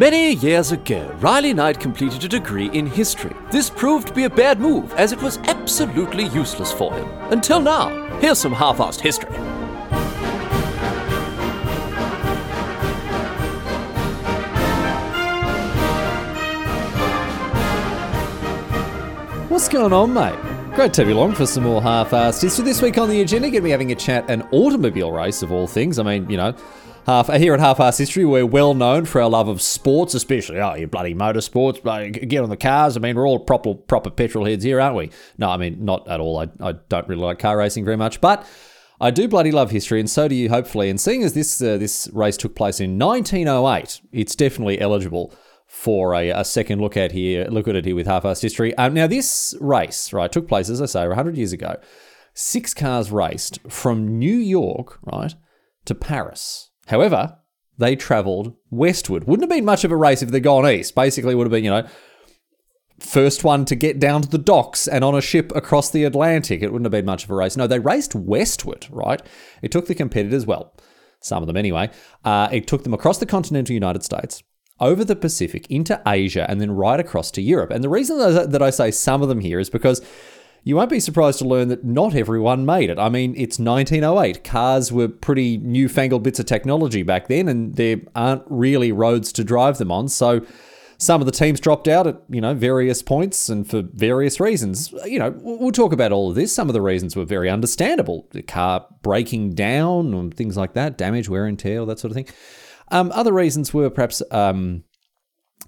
Many years ago, Riley Knight completed a degree in history. This proved to be a bad move, as it was absolutely useless for him. Until now. Here's some half assed history. What's going on, mate? Great to you along for some more half-assed history. This week on the agenda, going to be having a chat an automobile race of all things. I mean, you know, half here at Half-Assed History, we're well known for our love of sports, especially oh, you bloody motorsports. bloody- Get on the cars. I mean, we're all proper proper petrol heads here, aren't we? No, I mean not at all. I, I don't really like car racing very much, but I do bloody love history, and so do you, hopefully. And seeing as this uh, this race took place in 1908, it's definitely eligible for a, a second look at here. Look at it here with half-assed history. Um, now this race, right, took place as I say 100 years ago. Six cars raced from New York, right, to Paris. However, they travelled westward. Wouldn't have been much of a race if they'd gone east. Basically, would have been you know first one to get down to the docks and on a ship across the Atlantic. It wouldn't have been much of a race. No, they raced westward, right? It took the competitors, well, some of them anyway, uh, it took them across the continental United States, over the Pacific, into Asia, and then right across to Europe. And the reason that that I say some of them here is because you won't be surprised to learn that not everyone made it. I mean, it's 1908. Cars were pretty newfangled bits of technology back then, and there aren't really roads to drive them on. So some of the teams dropped out at you know various points and for various reasons. You know, we'll talk about all of this. Some of the reasons were very understandable: the car breaking down and things like that, damage, wear and tear, that sort of thing. Um, other reasons were perhaps um,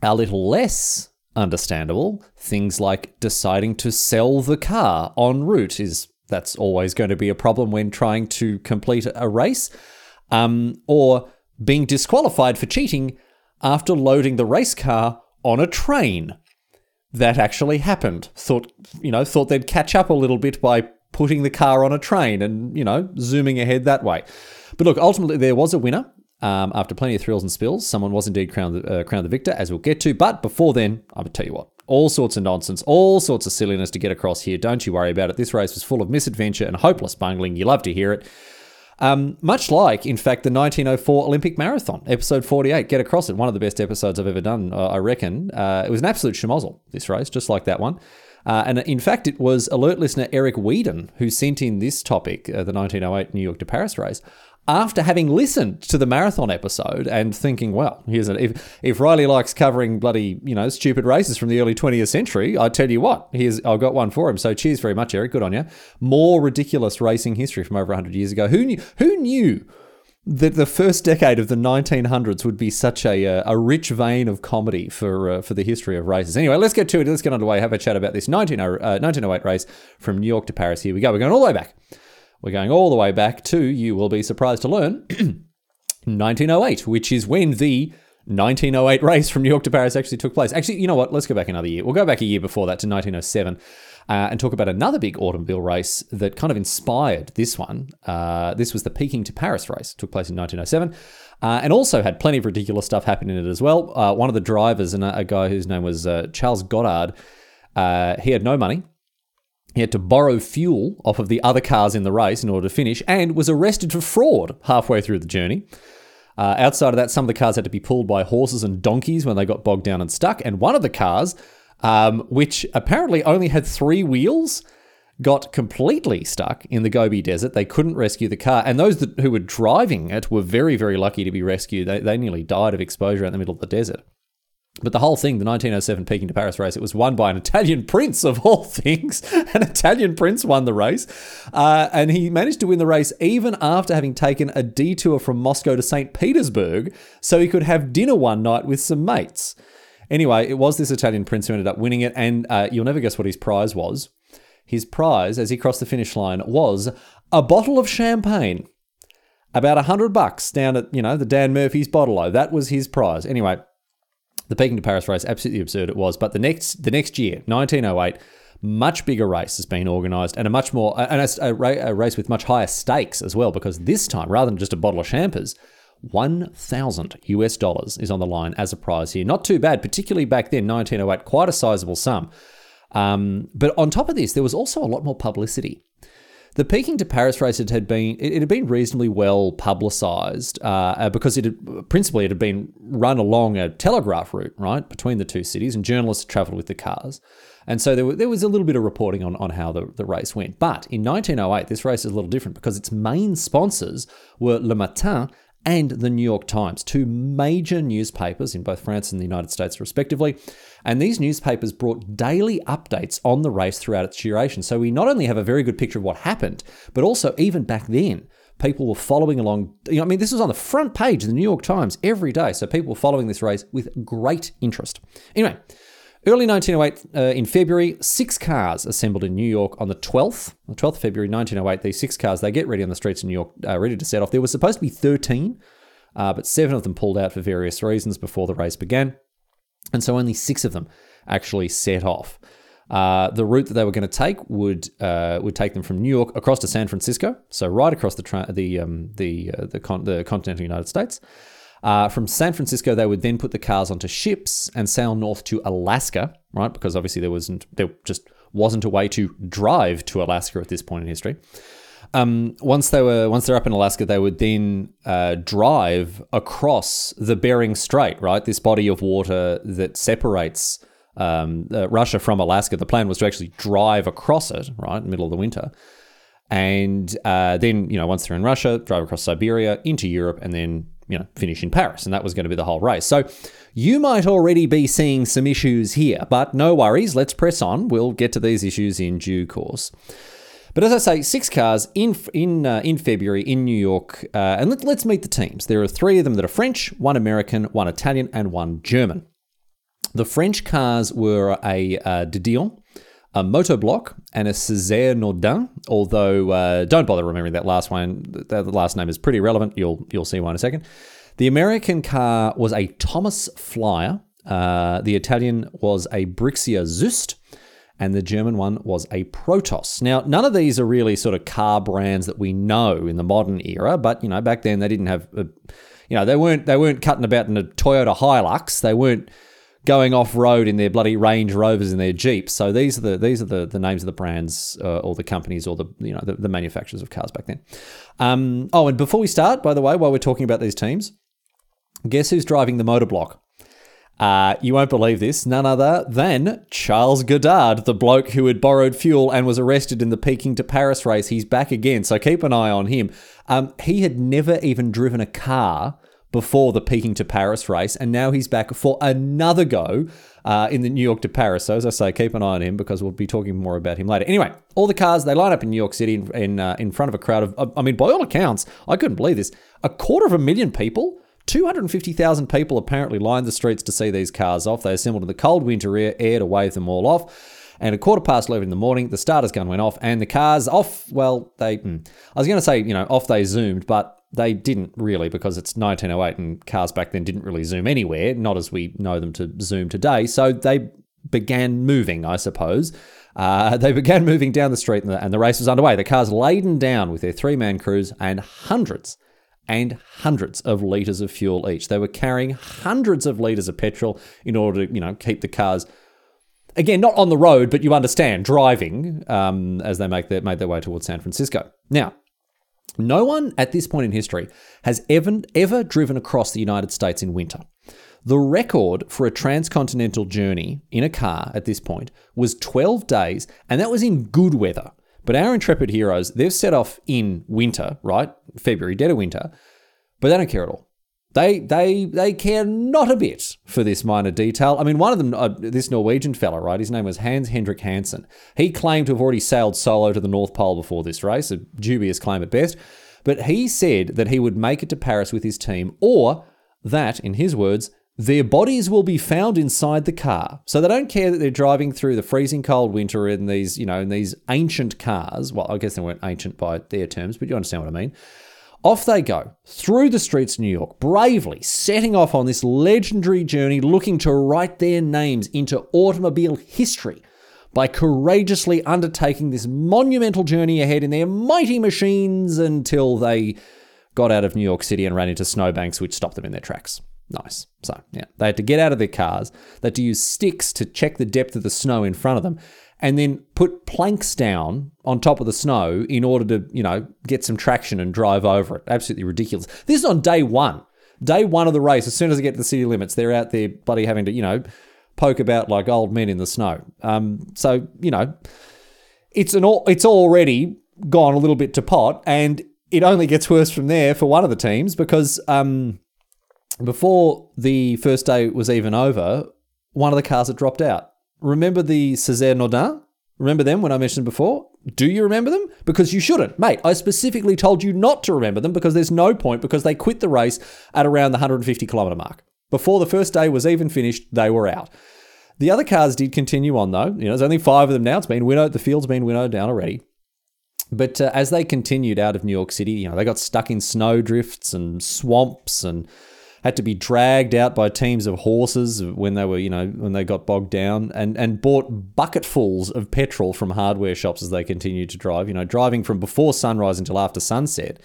a little less understandable. Things like deciding to sell the car en route is that's always going to be a problem when trying to complete a race, um, or being disqualified for cheating after loading the race car on a train. That actually happened. Thought you know thought they'd catch up a little bit by putting the car on a train and you know zooming ahead that way. But look, ultimately there was a winner. Um, after plenty of thrills and spills, someone was indeed crowned, uh, crowned the victor, as we'll get to. But before then, I would tell you what, all sorts of nonsense, all sorts of silliness to get across here. Don't you worry about it. This race was full of misadventure and hopeless bungling. You love to hear it. Um, much like, in fact, the 1904 Olympic Marathon, episode 48. Get across it. One of the best episodes I've ever done, uh, I reckon. Uh, it was an absolute schmozzle, this race, just like that one. Uh, and in fact, it was alert listener Eric Whedon who sent in this topic, uh, the 1908 New York to Paris race, after having listened to the marathon episode and thinking, well, here's if if Riley likes covering bloody you know stupid races from the early 20th century, I tell you what, here's I've got one for him. So cheers very much, Eric. Good on you. More ridiculous racing history from over 100 years ago. Who knew? Who knew? That the first decade of the 1900s would be such a uh, a rich vein of comedy for uh, for the history of races. Anyway, let's get to it. Let's get underway. Have a chat about this 19, uh, 1908 race from New York to Paris. Here we go. We're going all the way back. We're going all the way back to, you will be surprised to learn, 1908, which is when the 1908 race from New York to Paris actually took place. Actually, you know what? Let's go back another year. We'll go back a year before that to 1907 uh, and talk about another big automobile race that kind of inspired this one. Uh, this was the Peking to Paris race. It took place in 1907 uh, and also had plenty of ridiculous stuff happening in it as well. Uh, one of the drivers, and a, a guy whose name was uh, Charles Goddard, uh, he had no money. He had to borrow fuel off of the other cars in the race in order to finish and was arrested for fraud halfway through the journey. Uh, outside of that, some of the cars had to be pulled by horses and donkeys when they got bogged down and stuck. And one of the cars, um, which apparently only had three wheels, got completely stuck in the Gobi Desert. They couldn't rescue the car. And those that, who were driving it were very, very lucky to be rescued. They, they nearly died of exposure in the middle of the desert. But the whole thing, the 1907 Peking to Paris race, it was won by an Italian prince of all things. An Italian prince won the race. Uh, and he managed to win the race even after having taken a detour from Moscow to St. Petersburg so he could have dinner one night with some mates. Anyway, it was this Italian prince who ended up winning it. And uh, you'll never guess what his prize was. His prize, as he crossed the finish line, was a bottle of champagne. About a hundred bucks down at, you know, the Dan Murphy's bottle That was his prize. Anyway, the Peking to Paris race, absolutely absurd it was. But the next the next year, 1908, much bigger race has been organised and a much more and a, a, a, race with much higher stakes as well because this time rather than just a bottle of champers. 1,000 US dollars is on the line as a prize here. Not too bad, particularly back then, 1908, quite a sizable sum. Um, but on top of this, there was also a lot more publicity. The Peking to Paris race it had been it, it had been reasonably well publicised uh, uh, because it had, principally it had been run along a telegraph route right between the two cities, and journalists travelled with the cars, and so there, were, there was a little bit of reporting on, on how the, the race went. But in 1908, this race is a little different because its main sponsors were Le Matin and the New York Times, two major newspapers in both France and the United States, respectively. And these newspapers brought daily updates on the race throughout its duration. So we not only have a very good picture of what happened, but also even back then, people were following along. You know, I mean, this was on the front page of the New York Times every day. So people were following this race with great interest. Anyway, Early 1908, uh, in February, six cars assembled in New York on the 12th, the 12th of February 1908. These six cars, they get ready on the streets of New York, uh, ready to set off. There was supposed to be 13, uh, but seven of them pulled out for various reasons before the race began. And so only six of them actually set off. Uh, the route that they were going to take would uh, would take them from New York across to San Francisco, so right across the tra- the um, the uh, the, con- the continental United States. Uh, from San Francisco, they would then put the cars onto ships and sail north to Alaska, right? Because obviously there wasn't there just wasn't a way to drive to Alaska at this point in history. Um, once they were once they're up in Alaska, they would then uh, drive across the Bering Strait, right? This body of water that separates um, uh, Russia from Alaska. The plan was to actually drive across it, right, middle of the winter, and uh, then you know once they're in Russia, drive across Siberia into Europe, and then you know, finish in Paris, and that was going to be the whole race. So you might already be seeing some issues here, but no worries, let's press on. We'll get to these issues in due course. But as I say, six cars in in uh, in February in New York, uh, and let, us meet the teams. There are three of them that are French, one American, one Italian, and one German. The French cars were a uh, De Dion, a Motobloc, and a Sizaire Naudin. Although uh, don't bother remembering that last one. The last name is pretty relevant. You'll you'll see why in a second. The American car was a Thomas Flyer. Uh, the Italian was a Brixia Züst. And the German one was a Protos. Now, none of these are really sort of car brands that we know in the modern era, but you know, back then they didn't have, a, you know, they weren't they weren't cutting about in a Toyota Hilux. They weren't going off road in their bloody Range Rovers and their Jeeps. So these are the these are the, the names of the brands uh, or the companies or the you know the, the manufacturers of cars back then. Um, oh, and before we start, by the way, while we're talking about these teams, guess who's driving the Motobloc? Uh, you won't believe this, none other than Charles Goddard, the bloke who had borrowed fuel and was arrested in the Peking to Paris race. He's back again, so keep an eye on him. Um, he had never even driven a car before the Peking to Paris race, and now he's back for another go uh, in the New York to Paris. So as I say, keep an eye on him because we'll be talking more about him later. Anyway, all the cars they line up in New York City in in, uh, in front of a crowd of, I mean, by all accounts, I couldn't believe this, a quarter of a million people. 250,000 people apparently lined the streets to see these cars off. They assembled in the cold winter air, air to wave them all off. And a quarter past 11 in the morning, the starter's gun went off, and the cars off, well, they, hmm, I was going to say, you know, off they zoomed, but they didn't really because it's 1908 and cars back then didn't really zoom anywhere, not as we know them to zoom today. So they began moving, I suppose. Uh, they began moving down the street and the, and the race was underway. The cars laden down with their three man crews and hundreds and hundreds of litres of fuel each. They were carrying hundreds of litres of petrol in order to, you know, keep the cars again not on the road, but you understand driving um, as they make their made their way towards San Francisco. Now, no one at this point in history has ever, ever driven across the United States in winter. The record for a transcontinental journey in a car at this point was 12 days, and that was in good weather. But our intrepid heroes, they've set off in winter, right? February, dead of winter, but they don't care at all. They they they care not a bit for this minor detail. I mean, one of them, uh, this Norwegian fella, right? His name was Hans Henrik Hansen. He claimed to have already sailed solo to the North Pole before this race, a dubious claim at best. But he said that he would make it to Paris with his team, or that, in his words, their bodies will be found inside the car. So they don't care that they're driving through the freezing cold winter in these, you know, in these ancient cars. Well, I guess they weren't ancient by their terms, but you understand what I mean. Off they go through the streets of New York, bravely setting off on this legendary journey, looking to write their names into automobile history by courageously undertaking this monumental journey ahead in their mighty machines until they got out of New York City and ran into snowbanks, which stopped them in their tracks. Nice. So, yeah, they had to get out of their cars. They had to use sticks to check the depth of the snow in front of them and then put planks down on top of the snow in order to, you know, get some traction and drive over it. Absolutely ridiculous. This is on day one. Day one of the race, as soon as they get to the city limits, they're out there bloody having to, you know, poke about like old men in the snow. Um, so, you know, it's an it's already gone a little bit to pot, and it only gets worse from there for one of the teams because um, before the first day was even over, one of the cars had dropped out. Remember the Sizaire Naudin? Remember them when I mentioned before? Do you remember them? Because you shouldn't. Mate, I specifically told you not to remember them because there's no point because they quit the race at around the 150 kilometre mark. Before the first day was even finished, they were out. The other cars did continue on though. You know, there's only five of them now. It's been winnowed. The field's been winnowed down already. But uh, as they continued out of New York City, you know, they got stuck in snow drifts and swamps and had to be dragged out by teams of horses when they were, you know, when they got bogged down and, and bought bucketfuls of petrol from hardware shops as they continued to drive, you know, driving from before sunrise until after sunset.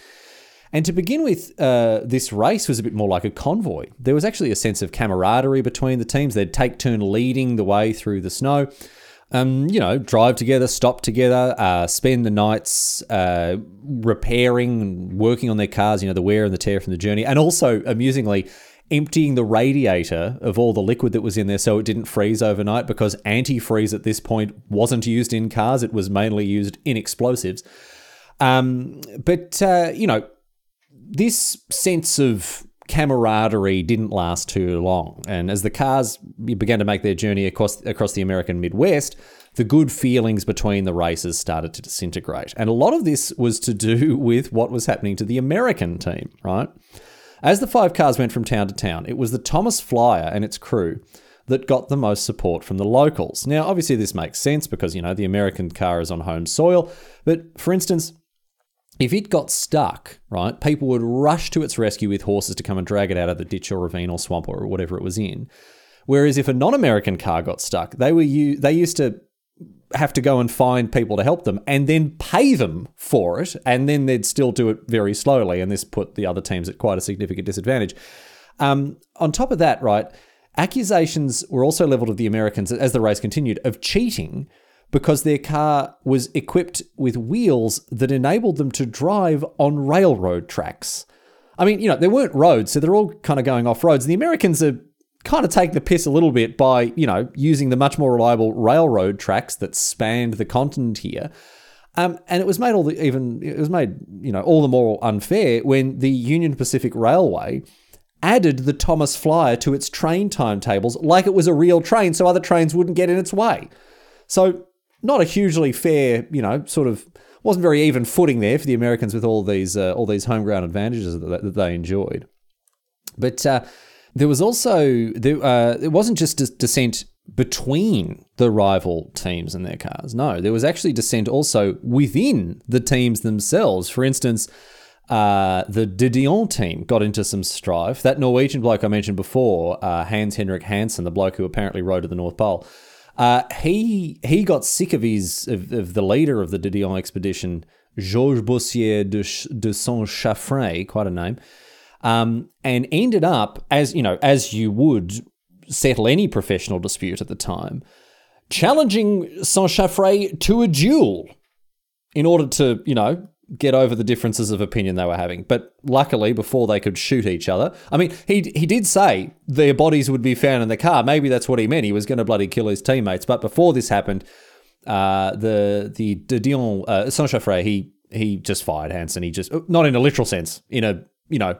And to begin with, uh, this race was a bit more like a convoy. There was actually a sense of camaraderie between the teams. They'd take turn leading the way through the snow. Um, you know, drive together, stop together, uh, spend the nights uh, repairing working on their cars, you know, the wear and the tear from the journey. And also, amusingly, emptying the radiator of all the liquid that was in there so it didn't freeze overnight because antifreeze at this point wasn't used in cars, it was mainly used in explosives. Um, but, uh, you know, this sense of camaraderie didn't last too long. And as the cars began to make their journey across across the American Midwest, the good feelings between the races started to disintegrate. And a lot of this was to do with what was happening to the American team, right? As the five cars went from town to town, it was the Thomas Flyer and its crew that got the most support from the locals. Now, obviously, this makes sense because, you know, the American car is on home soil. But for instance, if it got stuck, right, people would rush to its rescue with horses to come and drag it out of the ditch or ravine or swamp or whatever it was in. Whereas if a non-American car got stuck, they were they used to have to go and find people to help them and then pay them for it, and then they'd still do it very slowly, and this put the other teams at quite a significant disadvantage. Um, on top of that, right, accusations were also leveled at the Americans as the race continued of cheating because their car was equipped with wheels that enabled them to drive on railroad tracks. I mean, you know, there weren't roads, so they're all kind of going off roads. The Americans are kind of taking the piss a little bit by, you know, using the much more reliable railroad tracks that spanned the continent here. Um, and it was made all the even it was made you know all the more unfair when the Union Pacific Railway added the Thomas Flyer to its train timetables like it was a real train, so other trains wouldn't get in its way. So not a hugely fair, you know, sort of wasn't very even footing there for the Americans with all these uh, all these home ground advantages that, that they enjoyed. But uh, there was also there, uh, it wasn't just dissent between the rival teams and their cars. No, there was actually dissent also within the teams themselves. For instance. Uh, the De Dion team got into some strife. That Norwegian bloke I mentioned before, uh, Hans Henrik Hansen, the bloke who apparently rode to the North Pole, uh, he he got sick of his of, of, the leader of the De Dion expedition, Georges Bourcier de, de Saint Chaffray, quite a name, um, and ended up as you know as you would settle any professional dispute at the time, challenging Saint Chaffray to a duel in order to you know get over the differences of opinion they were having. But luckily, before they could shoot each other, I mean, he he did say their bodies would be found in the car. Maybe that's what he meant. He was going to bloody kill his teammates. But before this happened, uh, the the De Dion uh, Saint he he just fired Hansen. He just not in a literal sense, in a you know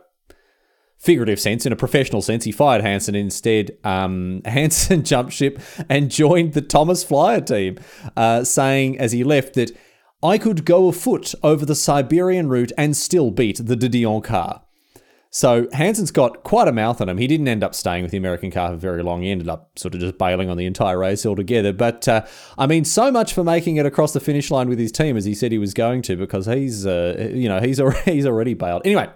figurative sense, in a professional sense, he fired Hansen. Instead, um, Hansen jumped ship and joined the Thomas Flyer team, uh, saying as he left that I could go afoot over the Siberian route and still beat the De Dion car. So Hansen's got quite a mouth on him. He didn't end up staying with the American car for very long. He ended up sort of just bailing on the entire race altogether. But uh, I mean, so much for making it across the finish line with his team as he said he was going to, because he's uh, you know he's already, he's already bailed. Anyway,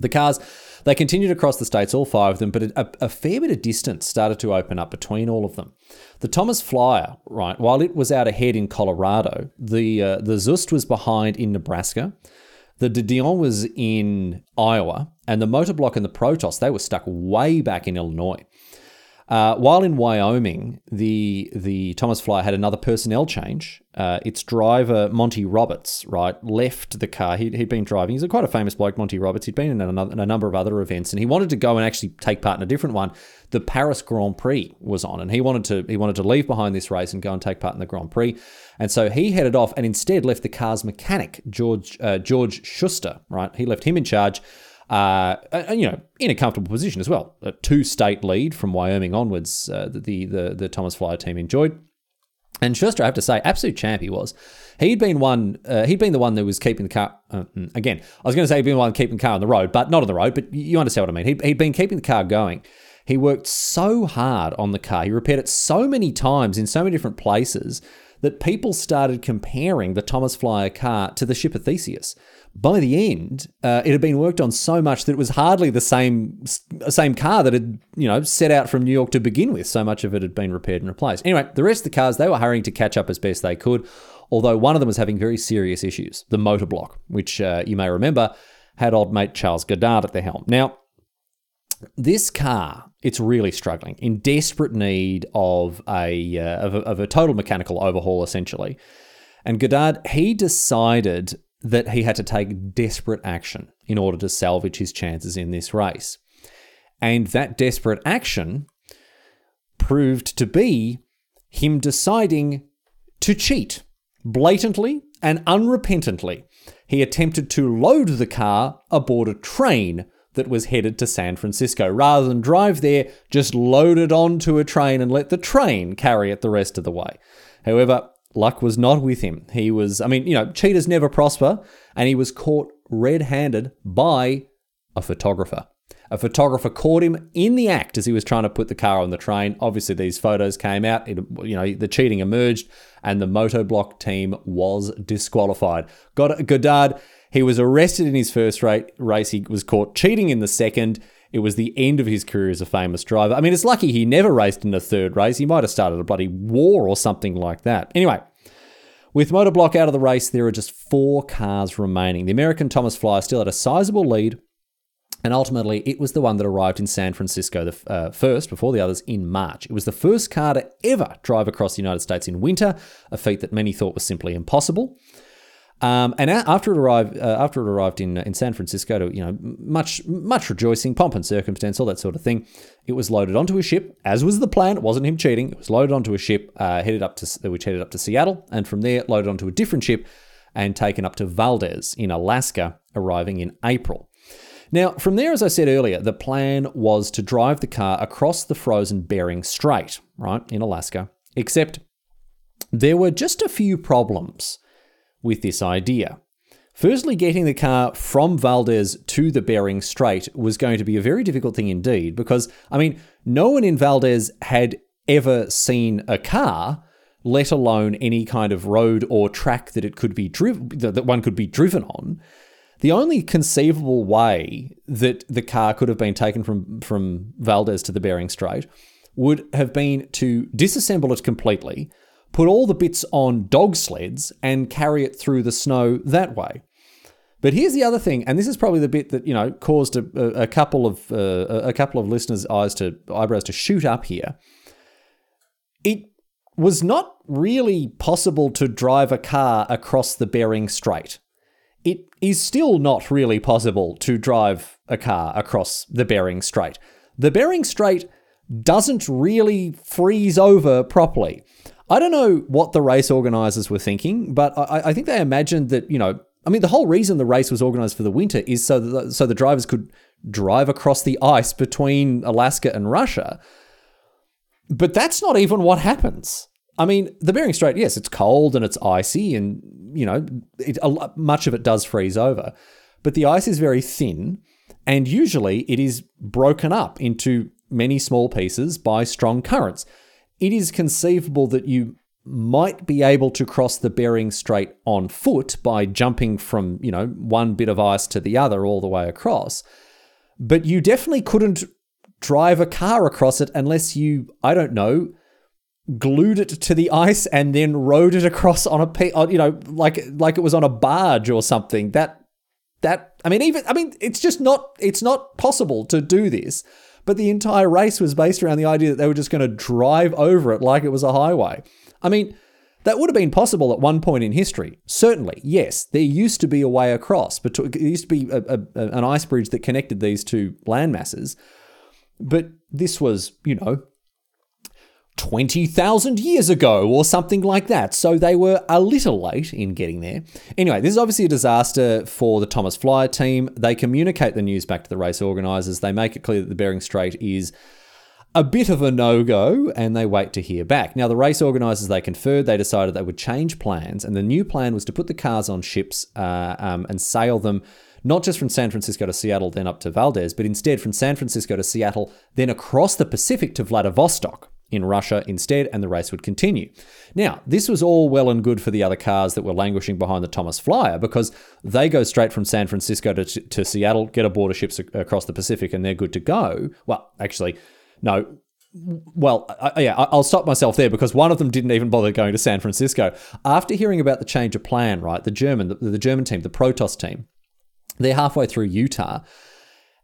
the cars they continued across the states, all five of them, but a, a fair bit of distance started to open up between all of them. The Thomas Flyer, right, while it was out ahead in Colorado, the uh, the Züst was behind in Nebraska. The De Dion was in Iowa, and the Motobloc and the Protos, they were stuck way back in Illinois. Uh, while in Wyoming, the the Thomas Flyer had another personnel change. Uh, its driver Monty Roberts, right, left the car. He'd, he'd been driving. He's a quite a famous bloke, Monty Roberts. He'd been in, another, in a number of other events, and he wanted to go and actually take part in a different one. The Paris Grand Prix was on, and he wanted to he wanted to leave behind this race and go and take part in the Grand Prix. And so he headed off, and instead left the car's mechanic George uh, George Schuster, right. He left him in charge uh, you know, in a comfortable position as well. A two-state lead from Wyoming onwards, uh, the, the the Thomas Flyer team enjoyed. And Schuster, I have to say, absolute champ he was. He'd been one. Uh, he'd been the one that was keeping the car. Uh, mm, again, I was going to say he'd been the one keeping the car on the road, but not on the road. But you understand what I mean. He'd, he'd been keeping the car going. He worked so hard on the car. He repaired it so many times in so many different places that people started comparing the Thomas Flyer car to the ship of Theseus by the end, uh, it had been worked on so much that it was hardly the same same car that had you know set out from New York to begin with. So much of it had been repaired and replaced. Anyway, the rest of the cars they were hurrying to catch up as best they could. Although one of them was having very serious issues, the Motobloc, which uh, you may remember had old mate Charles Goddard at the helm. Now, this car, it's really struggling, in desperate need of a, uh, of a, of a total mechanical overhaul, essentially. And Goddard, he decided that he had to take desperate action in order to salvage his chances in this race. And that desperate action proved to be him deciding to cheat blatantly and unrepentantly. He attempted to load the car aboard a train that was headed to San Francisco. Rather than drive there, just load it onto a train and let the train carry it the rest of the way. However, luck was not with him. He was, I mean, you know, cheaters never prosper, and he was caught red handed by a photographer. A photographer caught him in the act as he was trying to put the car on the train. Obviously, these photos came out. It, you know, the cheating emerged, and the Motobloc team was disqualified. Got Goddard. He was arrested in his first race. He was caught cheating in the second. It was the end of his career as a famous driver. I mean, it's lucky he never raced in a third race. He might have started a bloody war or something like that. Anyway, with Motobloc out of the race, there are just four cars remaining. The American Thomas Flyer still had a sizable lead, and ultimately it was the one that arrived in San Francisco the, uh, first, before the others, in March. It was the first car to ever drive across the United States in winter, a feat that many thought was simply impossible. Um, and after it arrived, uh, after it arrived in in San Francisco, to you know much much rejoicing, pomp and circumstance, all that sort of thing, it was loaded onto a ship, as was the plan. It wasn't him cheating. It was loaded onto a ship, uh, headed up to which headed up to Seattle, and from there loaded onto a different ship, and taken up to Valdez in Alaska, arriving in April. Now, from there, as I said earlier, the plan was to drive the car across the frozen Bering Strait, right in Alaska. Except there were just a few problems with this idea. Firstly, getting the car from Valdez to the Bering Strait was going to be a very difficult thing indeed, because, I mean, no one in Valdez had ever seen a car, let alone any kind of road or track that it could be driven that one could be driven on. The only conceivable way that the car could have been taken from, from Valdez to the Bering Strait would have been to disassemble it completely, put all the bits on dog sleds and carry it through the snow that way. But here's the other thing, and this is probably the bit that you know caused a, a couple of uh, a couple of listeners' eyes to eyebrows to shoot up here. It was not really possible to drive a car across the Bering Strait. It is still not really possible to drive a car across the Bering Strait. The Bering Strait doesn't really freeze over properly. I don't know what the race organizers were thinking, but I, I think they imagined that, you know, I mean, the whole reason the race was organized for the winter is so that so the drivers could drive across the ice between Alaska and Russia. But that's not even what happens. I mean, the Bering Strait, yes, it's cold and it's icy, and you know, it, a, much of it does freeze over. But the ice is very thin, and usually it is broken up into many small pieces by strong currents it is conceivable that you might be able to cross the Bering Strait on foot by jumping from, you know, one bit of ice to the other all the way across. But you definitely couldn't drive a car across it unless you, I don't know, glued it to the ice and then rode it across on a, uh, you know, like like it was on a barge or something. That that I mean even I mean it's just not it's not possible to do this. But the entire race was based around the idea that they were just going to drive over it like it was a highway. I mean, that would have been possible at one point in history. Certainly, yes. There used to be a way across, but there used to be a, a, an ice bridge that connected these two land masses. But this was, you know, 20,000 years ago or something like that. So they were a little late in getting there. Anyway, this is obviously a disaster for the Thomas Flyer team. They communicate the news back to the race organisers. They make it clear that the Bering Strait is a bit of a no go and they wait to hear back. Now, the race organisers, they conferred, they decided they would change plans. And the new plan was to put the cars on ships uh, um, and sail them not just from San Francisco to Seattle, then up to Valdez, but instead from San Francisco to Seattle, then across the Pacific to Vladivostok in Russia instead, and the race would continue. Now, this was all well and good for the other cars that were languishing behind the Thomas Flyer because they go straight from San Francisco to, to Seattle, get aboard a ship across the Pacific, and they're good to go. Well, actually, no. Well, I, yeah, I'll stop myself there because one of them didn't even bother going to San Francisco. After hearing about the change of plan, right, the German, the, the German team, the Protos team, they're halfway through Utah,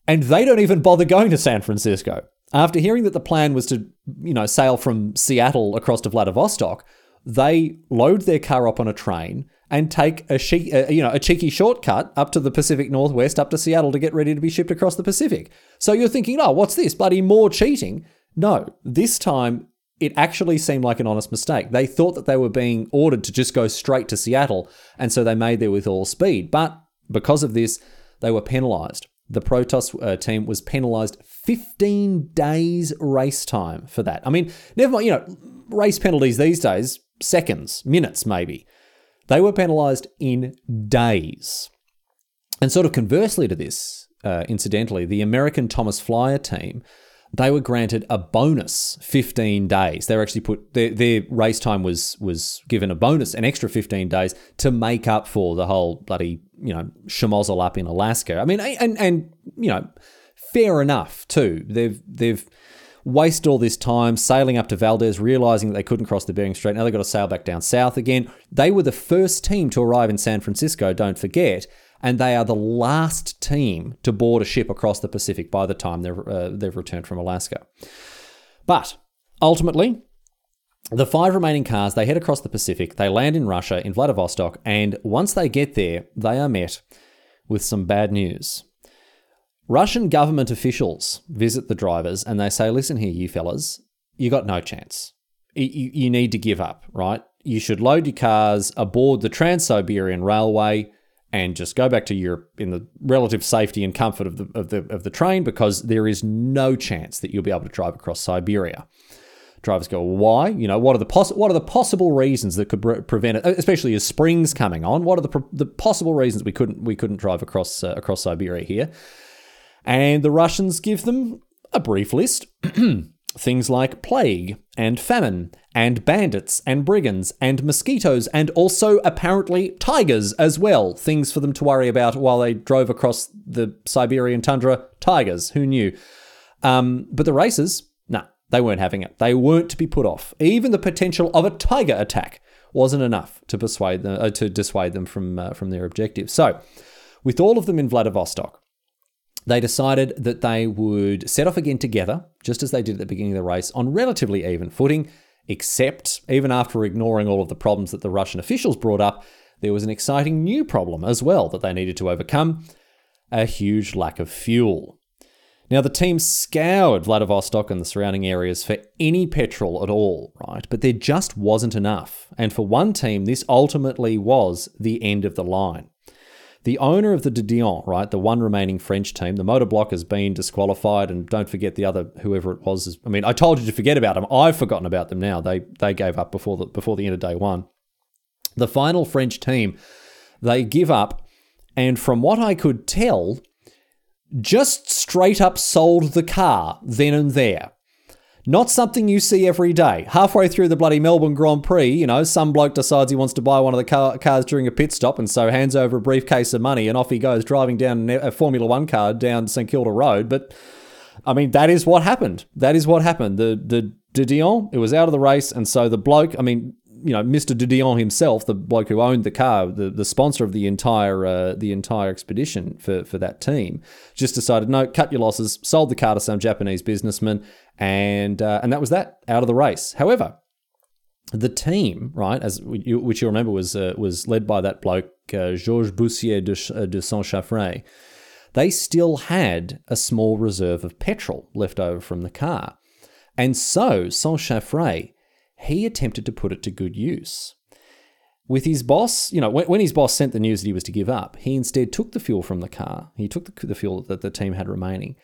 and they don't even bother going to San Francisco. After hearing that the plan was to, you know, sail from Seattle across to Vladivostok, they load their car up on a train and take a che- uh, you know a cheeky shortcut up to the Pacific Northwest, up to Seattle to get ready to be shipped across the Pacific. So you're thinking, oh, what's this? Bloody more cheating? No, this time it actually seemed like an honest mistake. They thought that they were being ordered to just go straight to Seattle, and so they made there with all speed. But because of this, they were penalised the Protos uh, team was penalised 15 days race time for that. I mean, never mind, you know, race penalties these days, seconds, minutes maybe. They were penalised in days. And sort of conversely to this, uh, incidentally, the American Thomas Flyer team they were granted a bonus 15 days. They were actually put their, their race time was was given a bonus, an extra 15 days to make up for the whole bloody you know schmozzle up in Alaska. I mean, and and you know, fair enough too. They've they've wasted all this time sailing up to Valdez, realizing that they couldn't cross the Bering Strait. Now they've got to sail back down south again. They were the first team to arrive in San Francisco. Don't forget and they are the last team to board a ship across the Pacific by the time they've, uh, they've returned from Alaska. But ultimately, the five remaining cars, they head across the Pacific, they land in Russia, in Vladivostok, and once they get there, they are met with some bad news. Russian government officials visit the drivers and they say, listen here, you fellas, you got no chance. You, you need to give up, right? You should load your cars aboard the Trans Siberian Railway and just go back to Europe in the relative safety and comfort of the, of the, of the train because there is no chance that you'll be able to drive across Siberia. Drivers go, why? You know, what are the poss- what are the possible reasons that could pre- prevent it? Especially as spring's coming on, what are the the possible reasons we couldn't we couldn't drive across uh, across Siberia here? And the Russians give them a brief list. Things like plague and famine and bandits and brigands and mosquitoes and also apparently tigers as well. Things for them to worry about while they drove across the Siberian tundra. Tigers, who knew? Um, but the racers, nah, they weren't having it. They weren't to be put off. Even the potential of a tiger attack wasn't enough to persuade them uh, to dissuade them from uh, from their objective. So, with all of them in Vladivostok, they decided that they would set off again together, just as they did at the beginning of the race, on relatively even footing, except even after ignoring all of the problems that the Russian officials brought up, there was an exciting new problem as well that they needed to overcome a huge lack of fuel. Now, the team scoured Vladivostok and the surrounding areas for any petrol at all, right? But there just wasn't enough. And for one team, this ultimately was the end of the line. The owner of the De Dion, right, the one remaining French team, the Motobloc has been disqualified, and don't forget the other whoever it was. Is, I mean, I told you to forget about them. I've forgotten about them now. They they gave up before the before the end of day one. The final French team, they give up, and from what I could tell, just straight up sold the car then and there. Not something you see every day. Halfway through the bloody Melbourne Grand Prix, you know, some bloke decides he wants to buy one of the car- cars during a pit stop and so hands over a briefcase of money and off he goes driving down a Formula One car down St Kilda Road. But I mean, that is what happened. That is what happened. The the De Dion, it was out of the race, and so the bloke, I mean, you know, Mr. de Dion himself, the bloke who owned the car, the, the sponsor of the entire uh, the entire expedition for, for that team, just decided, no, cut your losses, sold the car to some Japanese businessman, and uh, and that was that out of the race. However, the team, right, as you, which you remember was uh, was led by that bloke uh, Georges Bourcier de, de Saint Chaffray. They still had a small reserve of petrol left over from the car, and so Saint Chaffray he attempted to put it to good use. With his boss, you know, when, when, his boss sent the news that he was to give up, he instead took the fuel from the car. He took the, the fuel that the team had remaining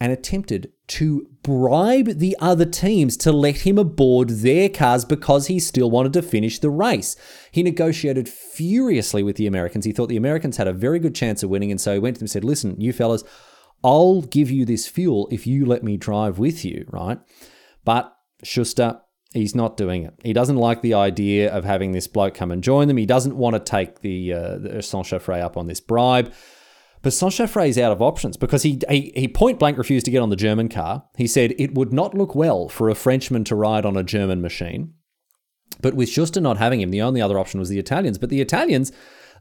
and attempted to bribe the other teams to let him aboard their cars because he still wanted to finish the race. He negotiated furiously with the Americans. He thought the Americans had a very good chance of winning, and so he went to them and said, Listen, you fellas, I'll give you this fuel if you let me drive with you, right? But Schuster He's not doing it. He doesn't like the idea of having this bloke come and join them. He doesn't want to take the, uh, the Saint Chaffray up on this bribe. But Saint Chaffray is out of options because he, he, he point blank refused to get on the German car. He said it would not look well for a Frenchman to ride on a German machine. But with Schuster not having him, the only other option was the Italians. But the Italians,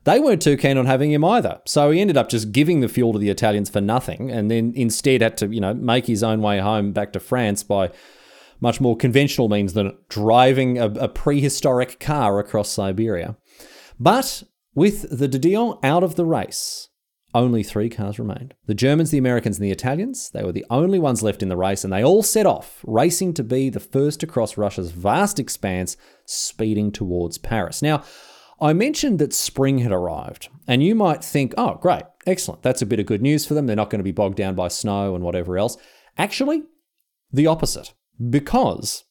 they weren't too keen on having him either. So he ended up just giving the fuel to the Italians for nothing, and then instead had to, you know, make his own way home back to France by much more conventional means than driving a, a prehistoric car across Siberia. But with the De Dion out of the race, only three cars remained. The Germans, the Americans, and the Italians, they were the only ones left in the race, and they all set off, racing to be the first to cross Russia's vast expanse, speeding towards Paris. Now, I mentioned that spring had arrived, and you might think, oh, great, excellent, that's a bit of good news for them. They're not going to be bogged down by snow and whatever else. Actually, the opposite because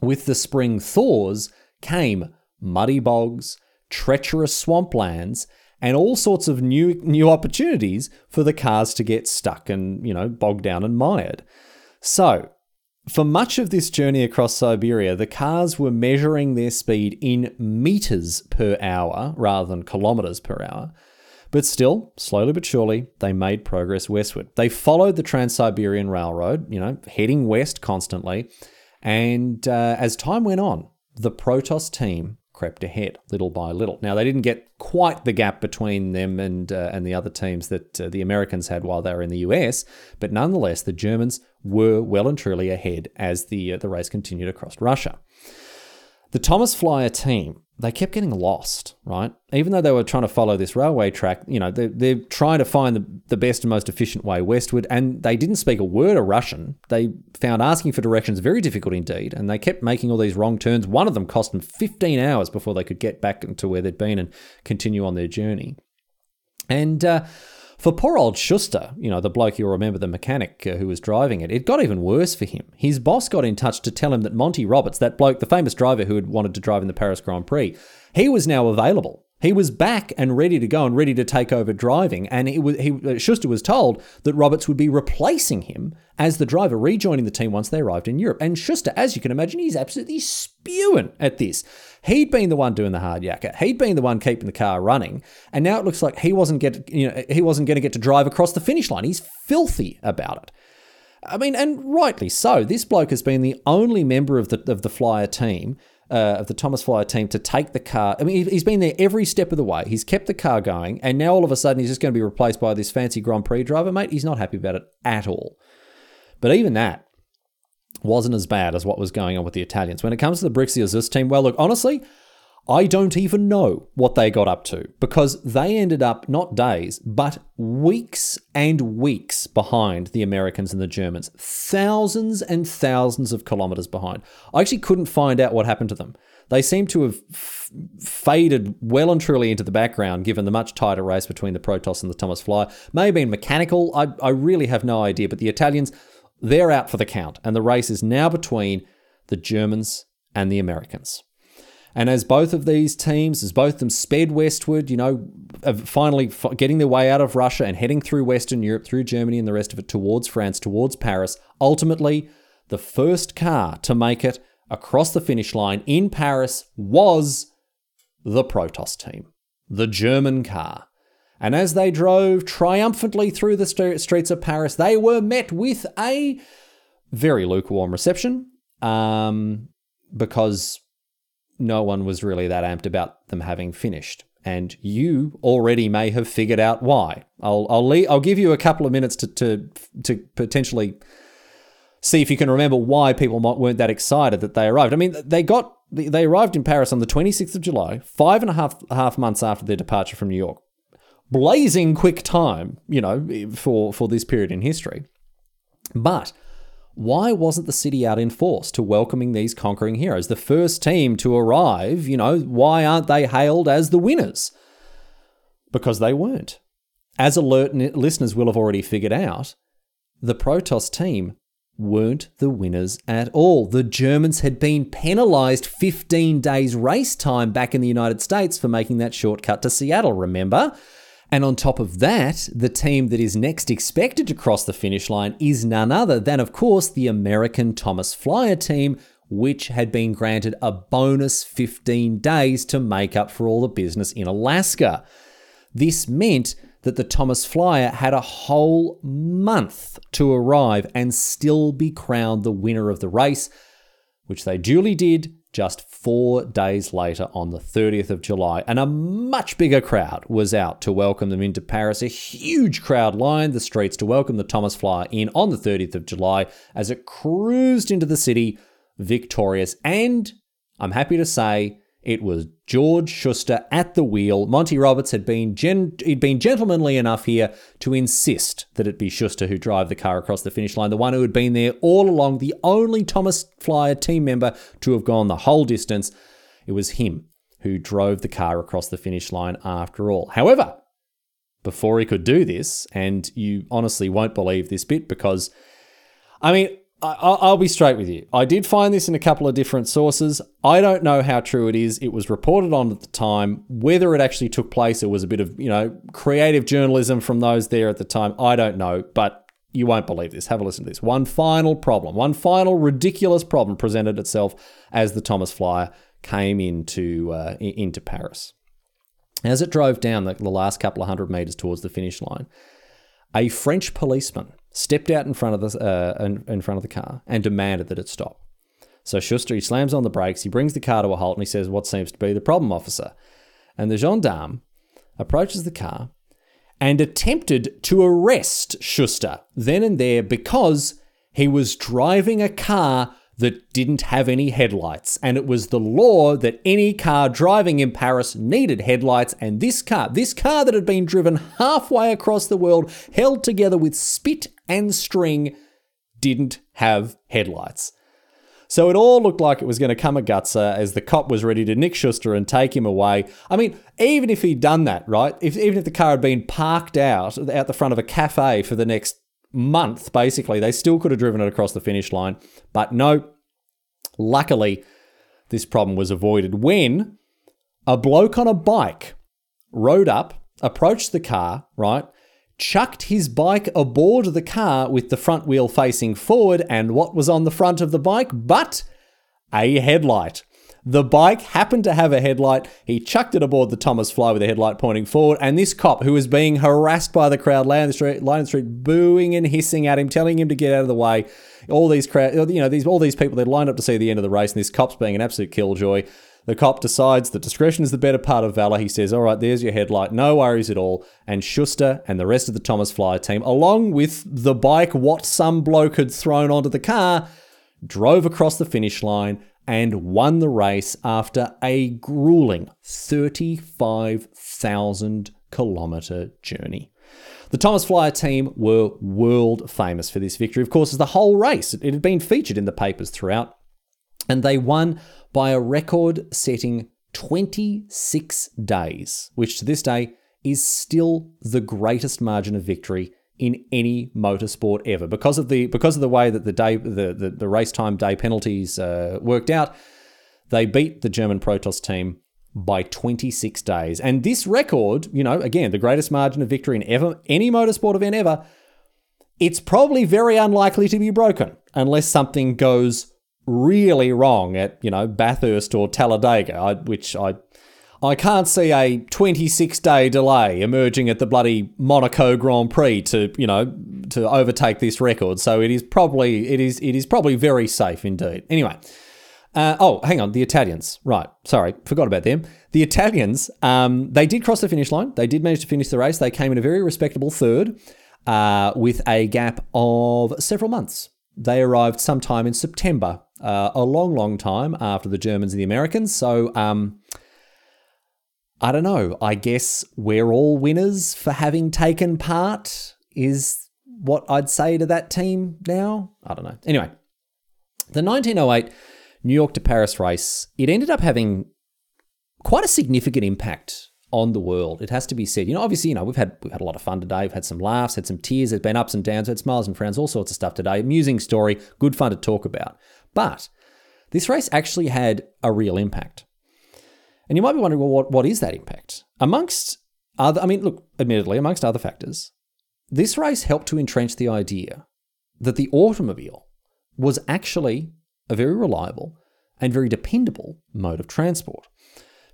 with the spring thaws came muddy bogs, treacherous swamplands, and all sorts of new new opportunities for the cars to get stuck and, you know, bogged down and mired. So, for much of this journey across Siberia, the cars were measuring their speed in meters per hour rather than kilometers per hour. But still, slowly but surely, they made progress westward. They followed the Trans Siberian Railroad, you know, heading west constantly. And uh, as time went on, the Protos team crept ahead little by little. Now, they didn't get quite the gap between them and, uh, and the other teams that uh, the Americans had while they were in the US, but nonetheless, the Germans were well and truly ahead as the, uh, the race continued across Russia. The Thomas Flyer team they kept getting lost, right? Even though they were trying to follow this railway track, you know, they're, they're trying to find the, the best and most efficient way westward, and they didn't speak a word of Russian. They found asking for directions very difficult indeed, and they kept making all these wrong turns. One of them cost them 15 hours before they could get back to where they'd been and continue on their journey. And, uh, for poor old Schuster, you know, the bloke you'll remember, the mechanic uh, who was driving it, it got even worse for him. His boss got in touch to tell him that Monty Roberts, that bloke, the famous driver who had wanted to drive in the Paris Grand Prix, he was now available. He was back and ready to go and ready to take over driving. And he, was, he, uh, Schuster was told that Roberts would be replacing him as the driver, rejoining the team once they arrived in Europe. And Schuster, as you can imagine, he's absolutely spewing at this. He'd been the one doing the hard yakka. He'd been the one keeping the car running, and now it looks like he wasn't get you know he wasn't going to get to drive across the finish line. He's filthy about it. I mean, and rightly so. This bloke has been the only member of the of the Flyer team uh, of the Thomas Flyer team to take the car. I mean, he's been there every step of the way. He's kept the car going, and now all of a sudden he's just going to be replaced by this fancy Grand Prix driver, mate. He's not happy about it at all. But even that wasn't as bad as what was going on with the Italians. When it comes to the Brixia Züst team, well, look, honestly, I don't even know what they got up to because they ended up not days, but weeks and weeks behind the Americans and the Germans. Thousands and thousands of kilometers behind. I actually couldn't find out what happened to them. They seem to have f- faded well and truly into the background given the much tighter race between the Protos and the Thomas Flyer. May have been mechanical, I, I really have no idea, but the Italians, they're out for the count, and the race is now between the Germans and the Americans. And as both of these teams, as both of them sped westward, you know, finally getting their way out of Russia and heading through Western Europe, through Germany and the rest of it towards France, towards Paris, ultimately, the first car to make it across the finish line in Paris was the Protos team, the German car. And as they drove triumphantly through the streets of Paris, they were met with a very lukewarm reception um, because no one was really that amped about them having finished. And you already may have figured out why. I'll I'll, leave, I'll give you a couple of minutes to, to to potentially see if you can remember why people weren't that excited that they arrived. I mean, they got they arrived in Paris on the 26th of July, five and a half half months after their departure from New York. Blazing quick time, you know, for for this period in history. But why wasn't the city out in force to welcoming these conquering heroes? The first team to arrive, you know, why aren't they hailed as the winners? Because they weren't. As alert listeners will have already figured out, the Protos team weren't the winners at all. The Germans had been penalised 15 days race time back in the United States for making that shortcut to Seattle, remember? And on top of that, the team that is next expected to cross the finish line is none other than, of course, the American Thomas Flyer team, which had been granted a bonus 15 days to make up for all the business in Alaska. This meant that the Thomas Flyer had a whole month to arrive and still be crowned the winner of the race, which they duly did just four days later on the 30th of July. And a much bigger crowd was out to welcome them into Paris. A huge crowd lined the streets to welcome the Thomas Flyer in on the 30th of July as it cruised into the city victorious. And I'm happy to say it was George Schuster at the wheel. Monty Roberts had been gen- he'd been gentlemanly enough here to insist that it be Schuster who drive the car across the finish line, the one who had been there all along, the only Thomas Flyer team member to have gone the whole distance. It was him who drove the car across the finish line after all. However, before he could do this, and you honestly won't believe this bit because I mean, I'll be straight with you. I did find this in a couple of different sources. I don't know how true it is. It was reported on at the time. Whether it actually took place, it was a bit of, you know, creative journalism from those there at the time. I don't know, but you won't believe this. Have a listen to this. One final problem, one final ridiculous problem presented itself as the Thomas Flyer came into uh, into Paris. As it drove down the, the last couple of hundred meters towards the finish line, a French policeman stepped out in front of the uh, in, in front of the car and demanded that it stop. So Schuster he slams on the brakes, he brings the car to a halt, and he says, "What seems to be the problem, officer?" And the gendarme approaches the car and attempted to arrest Schuster then and there because he was driving a car that didn't have any headlights. And it was the law that any car driving in Paris needed headlights. And this car, this car that had been driven halfway across the world, held together with spit and string, didn't have headlights. So it all looked like it was going to come a gutser as the cop was ready to nick Schuster and take him away. I mean, even if he'd done that, right? If, even if the car had been parked out out the front of a cafe for the next month, basically, they still could have driven it across the finish line. But no, luckily, this problem was avoided when a bloke on a bike rode up, approached the car, right? Chucked his bike aboard the car with the front wheel facing forward, and what was on the front of the bike but a headlight. The bike happened to have a headlight. He chucked it aboard the Thomas Fly with the headlight pointing forward, and this cop, who was being harassed by the crowd, on the street, the street, booing and hissing at him, telling him to get out of the way. All these crowd, you know, these all these people they lined up to see the end of the race, and this cop's being an absolute killjoy. The cop decides that discretion is the better part of valor. He says, All right, there's your headlight. No worries at all. And Schuster and the rest of the Thomas Flyer team, along with the bike what some bloke had thrown onto the car, drove across the finish line and won the race after a grueling 35,000 kilometre journey. The Thomas Flyer team were world famous for this victory. Of course, as the whole race, it had been featured in the papers throughout, and they won by a record setting 26 days, which to this day is still the greatest margin of victory in any motorsport ever because of the because of the way that the day the the, the race time day penalties uh, worked out. They beat the German Protos team by 26 days, and this record, you know, again the greatest margin of victory in ever any motorsport event ever. It's probably very unlikely to be broken unless something goes really wrong at you know Bathurst or Talladega, which I I can't see a 26 day delay emerging at the bloody Monaco Grand Prix to, you know, to overtake this record. So it is probably it is it is probably very safe indeed. Anyway, Uh, oh, hang on, the Italians. Right, sorry, forgot about them. The Italians, um, they did cross the finish line. They did manage to finish the race. They came in a very respectable third uh, with a gap of several months. They arrived sometime in September, uh, a long, long time after the Germans and the Americans. So, um, I don't know. I guess we're all winners for having taken part, is what I'd say to that team now. I don't know. Anyway, the 1908 New York to Paris race, it ended up having quite a significant impact on the world. It has to be said. You know, obviously, you know, we've had we've had a lot of fun today. We've had some laughs, had some tears, there's been ups and downs, had smiles and frowns, all sorts of stuff today. Amusing story, good fun to talk about. But this race actually had a real impact. And you might be wondering, well, what, what is that impact? Amongst other, I mean, look, admittedly, amongst other factors, this race helped to entrench the idea that the automobile was actually a very reliable and very dependable mode of transport.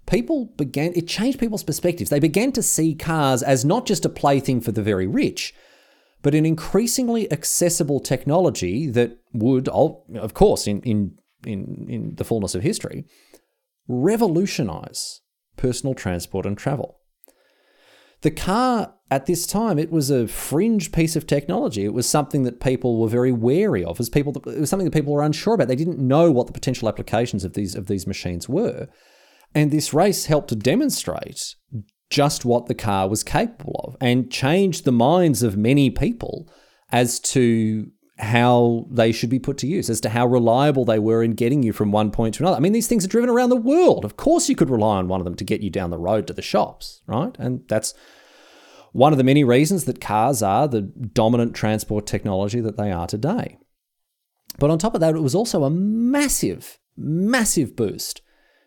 People began, it changed people's perspectives. They began to see cars as not just a plaything for the very rich, but an increasingly accessible technology that would, of course, in, in, in, in the fullness of history, revolutionize personal transport and travel. The car at this time, it was a fringe piece of technology. It was something that people were very wary of. As people, it was something that people were unsure about. They didn't know what the potential applications of these of these machines were, and this race helped to demonstrate just what the car was capable of, and changed the minds of many people as to how they should be put to use, as to how reliable they were in getting you from one point to another. I mean, these things are driven around the world. Of course, you could rely on one of them to get you down the road to the shops, right? And that's one of the many reasons that cars are the dominant transport technology that they are today. But on top of that, it was also a massive, massive boost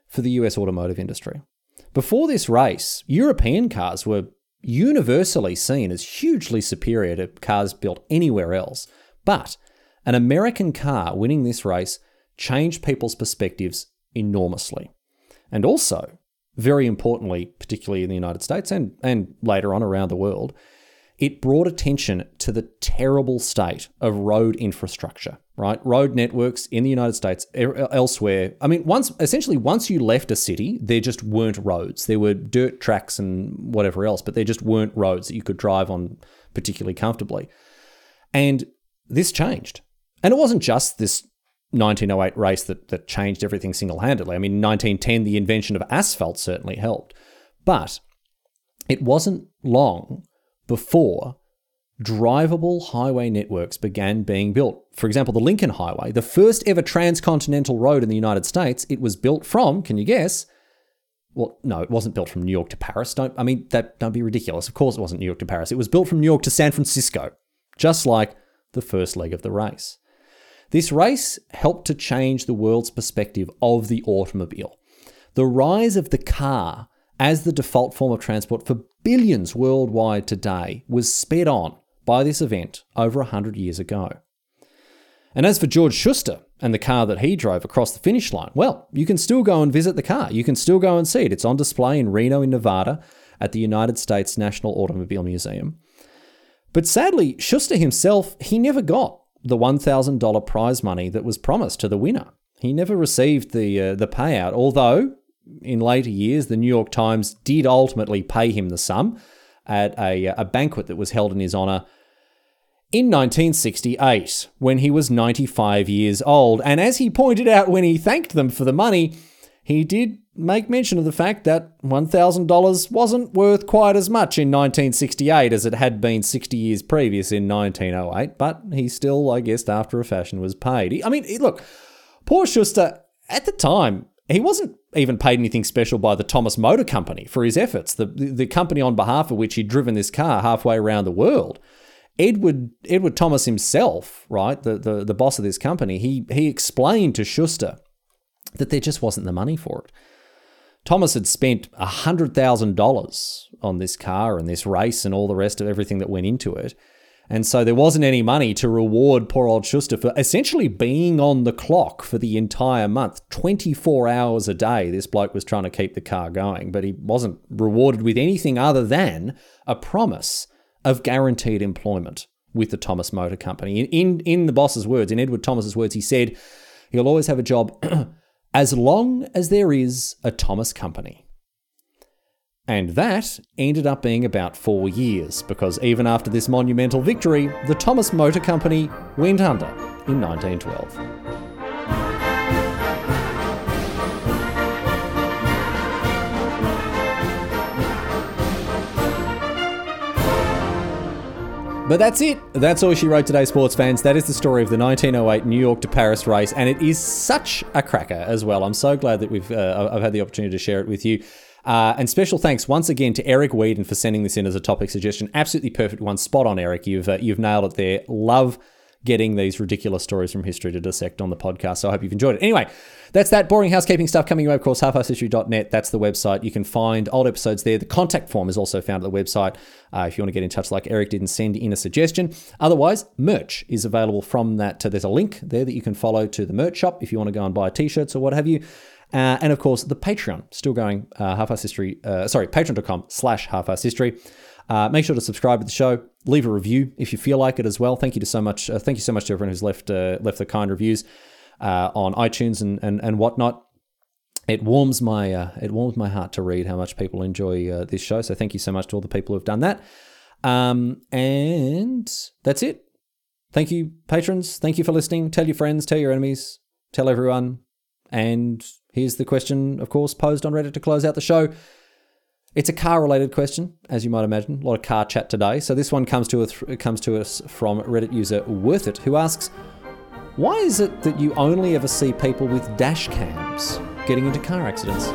for the US automotive industry. Before this race, European cars were universally seen as hugely superior to cars built anywhere else. But an American car winning this race changed people's perspectives enormously. And also, very importantly, particularly in the United States and, and later on around the world, it brought attention to the terrible state of road infrastructure, right? Road networks in the United States, elsewhere. I mean, once essentially once you left a city, there just weren't roads. There were dirt tracks and whatever else, but there just weren't roads that you could drive on particularly comfortably. And this changed. And it wasn't just this 1908 race that, that changed everything single handedly. I mean, 1910, the invention of asphalt certainly helped. But it wasn't long before drivable highway networks began being built. For example, the Lincoln Highway, the first ever transcontinental road in the United States, it was built from, can you guess? Well, no, it wasn't built from New York to Paris. Don't I mean that don't be ridiculous. Of course it wasn't New York to Paris. It was built from New York to San Francisco. Just like the first leg of the race. This race helped to change the world's perspective of the automobile. The rise of the car as the default form of transport for billions worldwide today was sped on by this event over 100 years ago. And as for George Schuster and the car that he drove across the finish line, well, you can still go and visit the car. You can still go and see it. It's on display in Reno, in Nevada, at the United States National Automobile Museum. But sadly, Schuster himself, he never got the $1,000 prize money that was promised to the winner. He never received the, uh, the payout, although in later years, the New York Times did ultimately pay him the sum at a, a banquet that was held in his honour in 1968, when he was 95 years old. And as he pointed out when he thanked them for the money, he did make mention of the fact that $1,000 wasn't worth quite as much in 1968 as it had been 60 years previous in 1908, but he still, I guess, after a fashion was paid. I mean, look, poor Schuster, at the time, he wasn't even paid anything special by the Thomas Motor Company for his efforts, the, the company on behalf of which he'd driven this car halfway around the world. Edward Edward Thomas himself, right, the, the, the boss of this company, he he explained to Schuster that there just wasn't the money for it. Thomas had spent $100,000 on this car and this race and all the rest of everything that went into it. And so there wasn't any money to reward poor old Schuster for essentially being on the clock for the entire month. 24 hours a day, this bloke was trying to keep the car going, but he wasn't rewarded with anything other than a promise of guaranteed employment with the Thomas Motor Company. In, in, in the boss's words, in Edward Thomas's words, he said, He'll always have a job as long as there is a Thomas Company. And that ended up being about four years, because even after this monumental victory, the Thomas Motor Company went under in 1912. But that's it. That's all she wrote today, sports fans. That is the story of the 1908 New York to Paris race, and it is such a cracker as well. I'm so glad that we've uh, I've had the opportunity to share it with you. Uh, and special thanks once again to Eric Whedon for sending this in as a topic suggestion. Absolutely perfect one. Spot on, Eric. You've uh, you've nailed it there. Love getting these ridiculous stories from history to dissect on the podcast. So I hope you've enjoyed it. Anyway, that's that boring housekeeping stuff coming your way. Of course, halfasshistory.net. That's the website. You can find old episodes there. The contact form is also found at the website uh, if you want to get in touch like Eric did and send in a suggestion. Otherwise, merch is available from that. There's a link there that you can follow to the merch shop if you want to go and buy t-shirts or what have you. Uh, and of course, the Patreon still going. Uh, half history. Uh, sorry, patreon.com slash half history. Uh, make sure to subscribe to the show. Leave a review if you feel like it as well. Thank you to so much. Uh, thank you so much to everyone who's left uh, left the kind reviews uh, on iTunes and, and and whatnot. It warms my uh, it warms my heart to read how much people enjoy uh, this show. So thank you so much to all the people who've done that. Um, and that's it. Thank you, patrons. Thank you for listening. Tell your friends. Tell your enemies. Tell everyone. And here's the question, of course, posed on Reddit to close out the show. It's a car related question, as you might imagine. A lot of car chat today. So this one comes to us, comes to us from Reddit user Worth It, who asks, Why is it that you only ever see people with dash cams getting into car accidents?